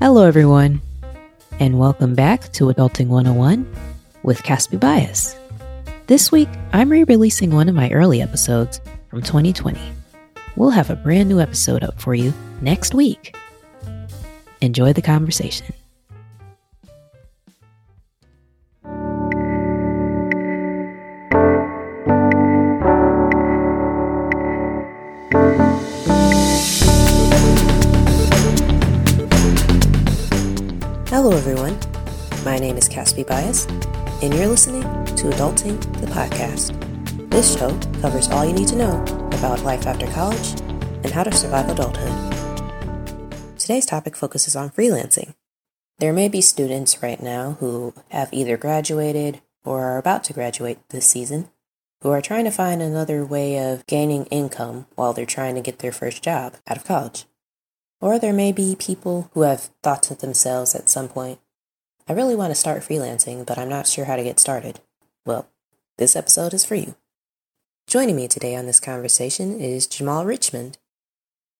Hello, everyone, and welcome back to Adulting 101 with Casby Bias. This week, I'm re releasing one of my early episodes from 2020. We'll have a brand new episode up for you next week. Enjoy the conversation. Name is Casby Bias, and you're listening to Adulting the Podcast. This show covers all you need to know about life after college and how to survive adulthood. Today's topic focuses on freelancing. There may be students right now who have either graduated or are about to graduate this season who are trying to find another way of gaining income while they're trying to get their first job out of college. Or there may be people who have thought to themselves at some point, I really want to start freelancing, but I'm not sure how to get started. Well, this episode is for you. Joining me today on this conversation is Jamal Richmond.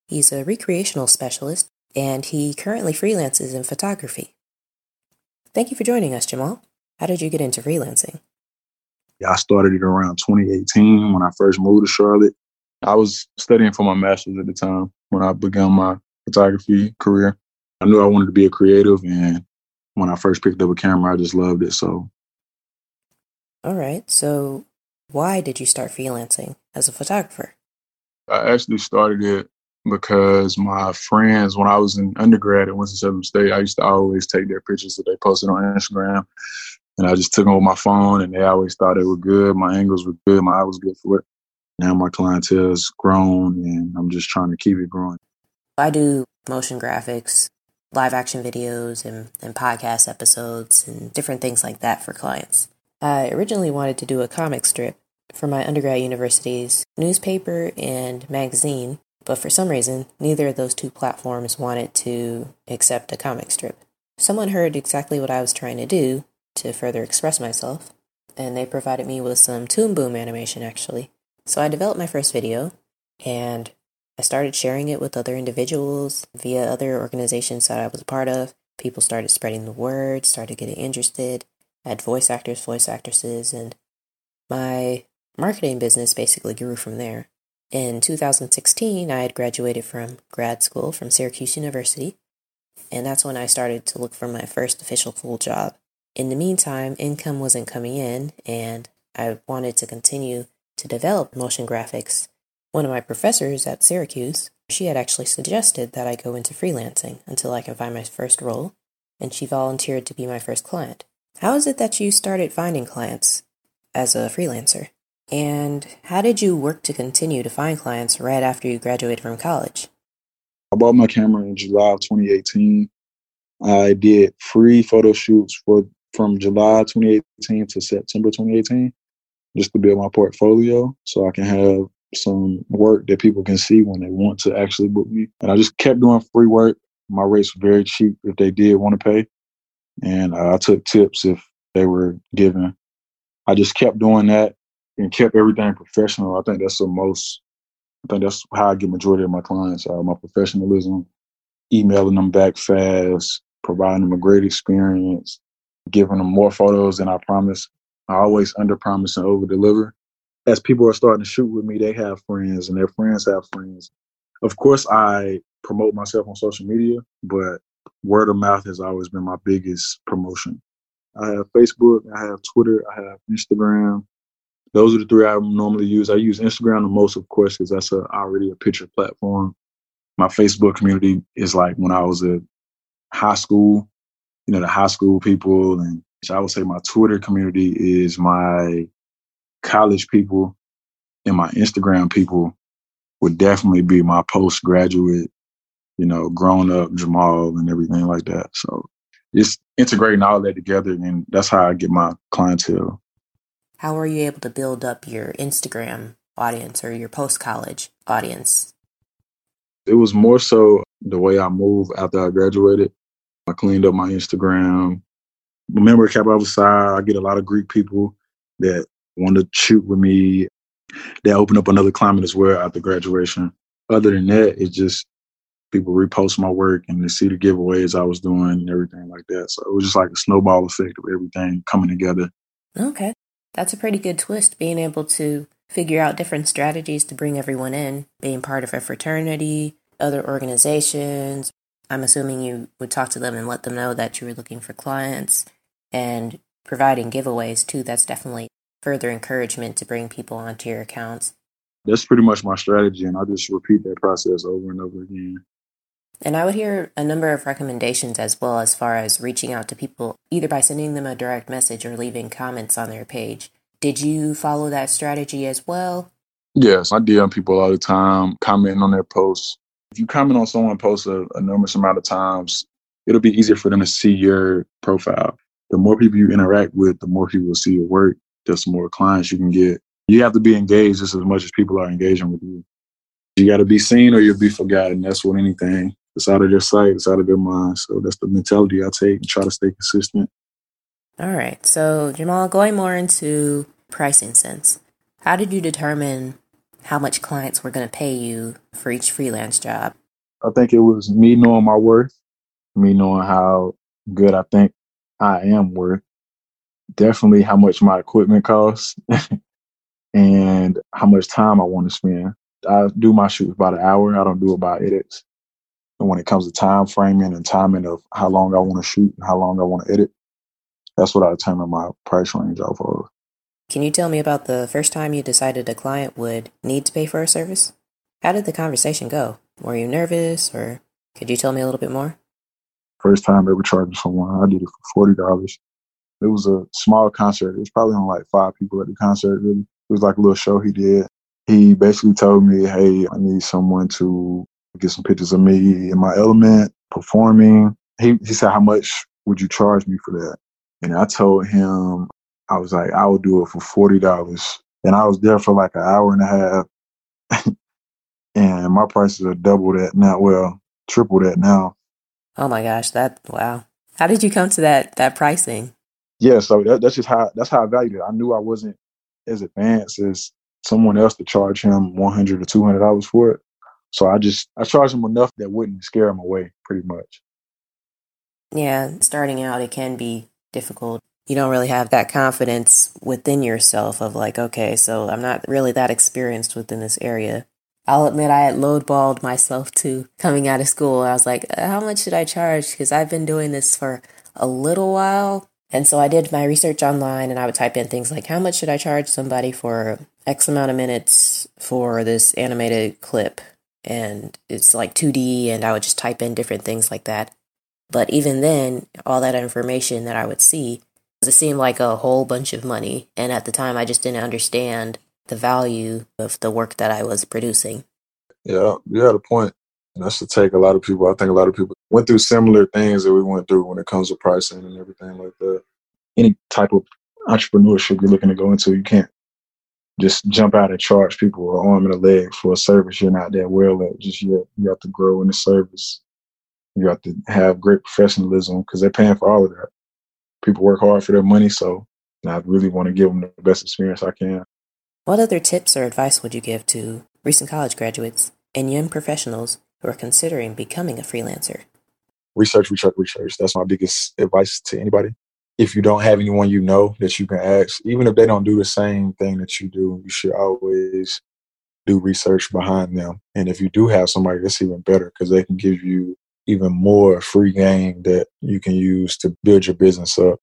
He's a recreational specialist and he currently freelances in photography. Thank you for joining us, Jamal. How did you get into freelancing? Yeah, I started it around 2018 when I first moved to Charlotte. I was studying for my master's at the time when I began my photography career. I knew I wanted to be a creative, and when I first picked up a camera, I just loved it. So, all right. So, why did you start freelancing as a photographer? I actually started it because my friends, when I was in undergrad at Winston-Salem State, I used to always take their pictures that they posted on Instagram. And I just took them with my phone and they always thought they were good. My angles were good. My eye was good for it. Now my clientele has grown and I'm just trying to keep it growing. I do motion graphics, live action videos, and, and podcast episodes, and different things like that for clients. I originally wanted to do a comic strip for my undergrad university's newspaper and magazine, but for some reason, neither of those two platforms wanted to accept a comic strip. Someone heard exactly what I was trying to do to further express myself, and they provided me with some Toon Boom animation actually. So I developed my first video, and I started sharing it with other individuals via other organizations that I was a part of. People started spreading the word, started getting interested. I had voice actors, voice actresses, and my marketing business basically grew from there. In 2016, I had graduated from grad school from Syracuse University, and that's when I started to look for my first official full job. In the meantime, income wasn't coming in, and I wanted to continue to develop motion graphics one of my professors at Syracuse, she had actually suggested that I go into freelancing until I can find my first role, and she volunteered to be my first client. How is it that you started finding clients as a freelancer? And how did you work to continue to find clients right after you graduated from college? I bought my camera in July of 2018. I did free photo shoots for from July 2018 to September 2018 just to build my portfolio so I can have some work that people can see when they want to actually book me. And I just kept doing free work. My rates were very cheap if they did want to pay. And uh, I took tips if they were given. I just kept doing that and kept everything professional. I think that's the most, I think that's how I get majority of my clients. Uh, my professionalism, emailing them back fast, providing them a great experience, giving them more photos than I promised. I always under promise and over deliver as people are starting to shoot with me, they have friends and their friends have friends. Of course, I promote myself on social media, but word of mouth has always been my biggest promotion. I have Facebook, I have Twitter, I have Instagram. Those are the three I normally use. I use Instagram the most, of course, because that's a, already a picture platform. My Facebook community is like when I was at high school, you know, the high school people. And I would say my Twitter community is my college people and my Instagram people would definitely be my postgraduate, you know, grown up Jamal and everything like that. So just integrating all that together and that's how I get my clientele. How are you able to build up your Instagram audience or your post college audience? It was more so the way I moved after I graduated. I cleaned up my Instagram. Remember Kappa Alpha Psi, I get a lot of Greek people that want to shoot with me. That opened up another climate as well after graduation. Other than that, it's just people repost my work and they see the giveaways I was doing and everything like that. So it was just like a snowball effect of everything coming together. Okay. That's a pretty good twist, being able to figure out different strategies to bring everyone in, being part of a fraternity, other organizations. I'm assuming you would talk to them and let them know that you were looking for clients and providing giveaways too. That's definitely further encouragement to bring people onto your accounts. That's pretty much my strategy, and I just repeat that process over and over again. And I would hear a number of recommendations as well as far as reaching out to people either by sending them a direct message or leaving comments on their page. Did you follow that strategy as well? Yes, I DM people all the time, commenting on their posts. If you comment on someone's post a, enormous amount of times, it'll be easier for them to see your profile. The more people you interact with, the more people will see your work, the more clients you can get. You have to be engaged just as much as people are engaging with you. You got to be seen or you'll be forgotten. That's what anything. It's out of their sight, it's out of their mind. So that's the mentality I take and try to stay consistent. All right. So, Jamal, going more into pricing sense, how did you determine how much clients were going to pay you for each freelance job? I think it was me knowing my worth, me knowing how good I think I am worth, definitely how much my equipment costs, and how much time I want to spend. I do my shoots about an hour. I don't do about edits. And when it comes to time framing and timing of how long I want to shoot and how long I want to edit, that's what I determine my price range off of. Can you tell me about the first time you decided a client would need to pay for a service? How did the conversation go? Were you nervous or could you tell me a little bit more? First time ever charging someone, I did it for forty dollars. It was a small concert. It was probably only like five people at the concert. Really, it was like a little show he did. He basically told me, "Hey, I need someone to get some pictures of me in my element performing." He he said, "How much would you charge me for that?" And I told him, I was like, I would do it for forty dollars. And I was there for like an hour and a half. and my prices are double that now. Well, triple that now. Oh my gosh, that wow. How did you come to that that pricing? Yeah, so that, that's just how that's how I valued it. I knew I wasn't as advanced as someone else to charge him one hundred or two hundred dollars for it. So I just I charged him enough that wouldn't scare him away, pretty much. Yeah, starting out it can be difficult. You don't really have that confidence within yourself of like, okay, so I'm not really that experienced within this area. I'll admit I had lowballed myself too coming out of school. I was like, uh, how much should I charge? Because I've been doing this for a little while. And so I did my research online and I would type in things like, how much should I charge somebody for X amount of minutes for this animated clip? And it's like 2D, and I would just type in different things like that. But even then, all that information that I would see, it seemed like a whole bunch of money. And at the time, I just didn't understand the value of the work that I was producing. Yeah, you had a point. And that's to take a lot of people. I think a lot of people went through similar things that we went through when it comes to pricing and everything like that. Any type of entrepreneurship you're looking to go into, you can't just jump out and charge people an arm and a leg for a service you're not that well at just yet. You have to grow in the service you have to have great professionalism because they're paying for all of that. People work hard for their money, so I really want to give them the best experience I can. What other tips or advice would you give to recent college graduates and young professionals who are considering becoming a freelancer? Research, research, research. That's my biggest advice to anybody. If you don't have anyone you know that you can ask, even if they don't do the same thing that you do, you should always do research behind them. And if you do have somebody, that's even better because they can give you even more free game that you can use to build your business up.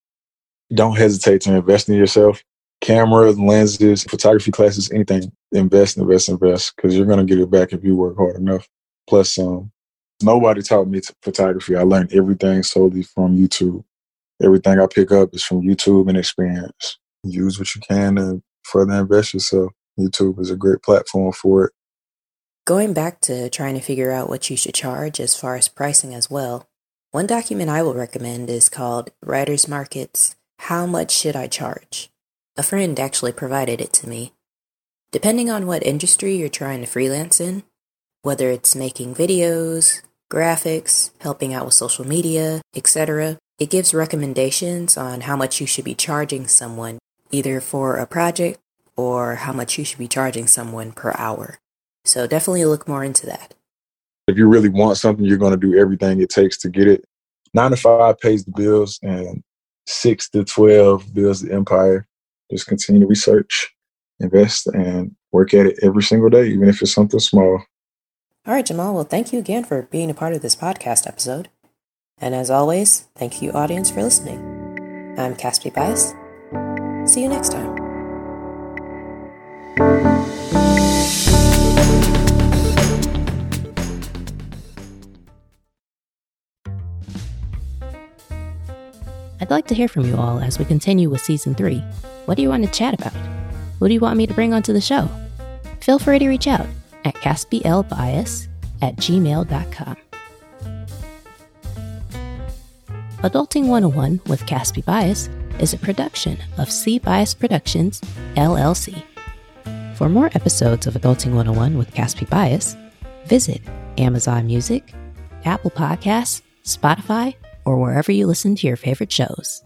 Don't hesitate to invest in yourself. Cameras, lenses, photography classes, anything. Invest, invest, invest, because you're going to get it back if you work hard enough. Plus, um, nobody taught me photography. I learned everything solely from YouTube. Everything I pick up is from YouTube and experience. Use what you can to further invest yourself. YouTube is a great platform for it. Going back to trying to figure out what you should charge as far as pricing as well, one document I will recommend is called Writer's Market's How Much Should I Charge? A friend actually provided it to me. Depending on what industry you're trying to freelance in, whether it's making videos, graphics, helping out with social media, etc., it gives recommendations on how much you should be charging someone, either for a project or how much you should be charging someone per hour. So definitely look more into that. If you really want something, you're going to do everything it takes to get it. Nine to five pays the bills, and six to 12 builds the empire. Just continue to research, invest, and work at it every single day, even if it's something small. All right, Jamal. Well, thank you again for being a part of this podcast episode. And as always, thank you, audience, for listening. I'm Casby Bias. See you next time. I'd like to hear from you all as we continue with season three. What do you want to chat about? Who do you want me to bring onto the show? Feel free to reach out at caspielbias at gmail.com. Adulting 101 with Casby Bias is a production of C Bias Productions, LLC. For more episodes of Adulting 101 with Casby Bias, visit Amazon Music, Apple Podcasts, Spotify, or wherever you listen to your favorite shows.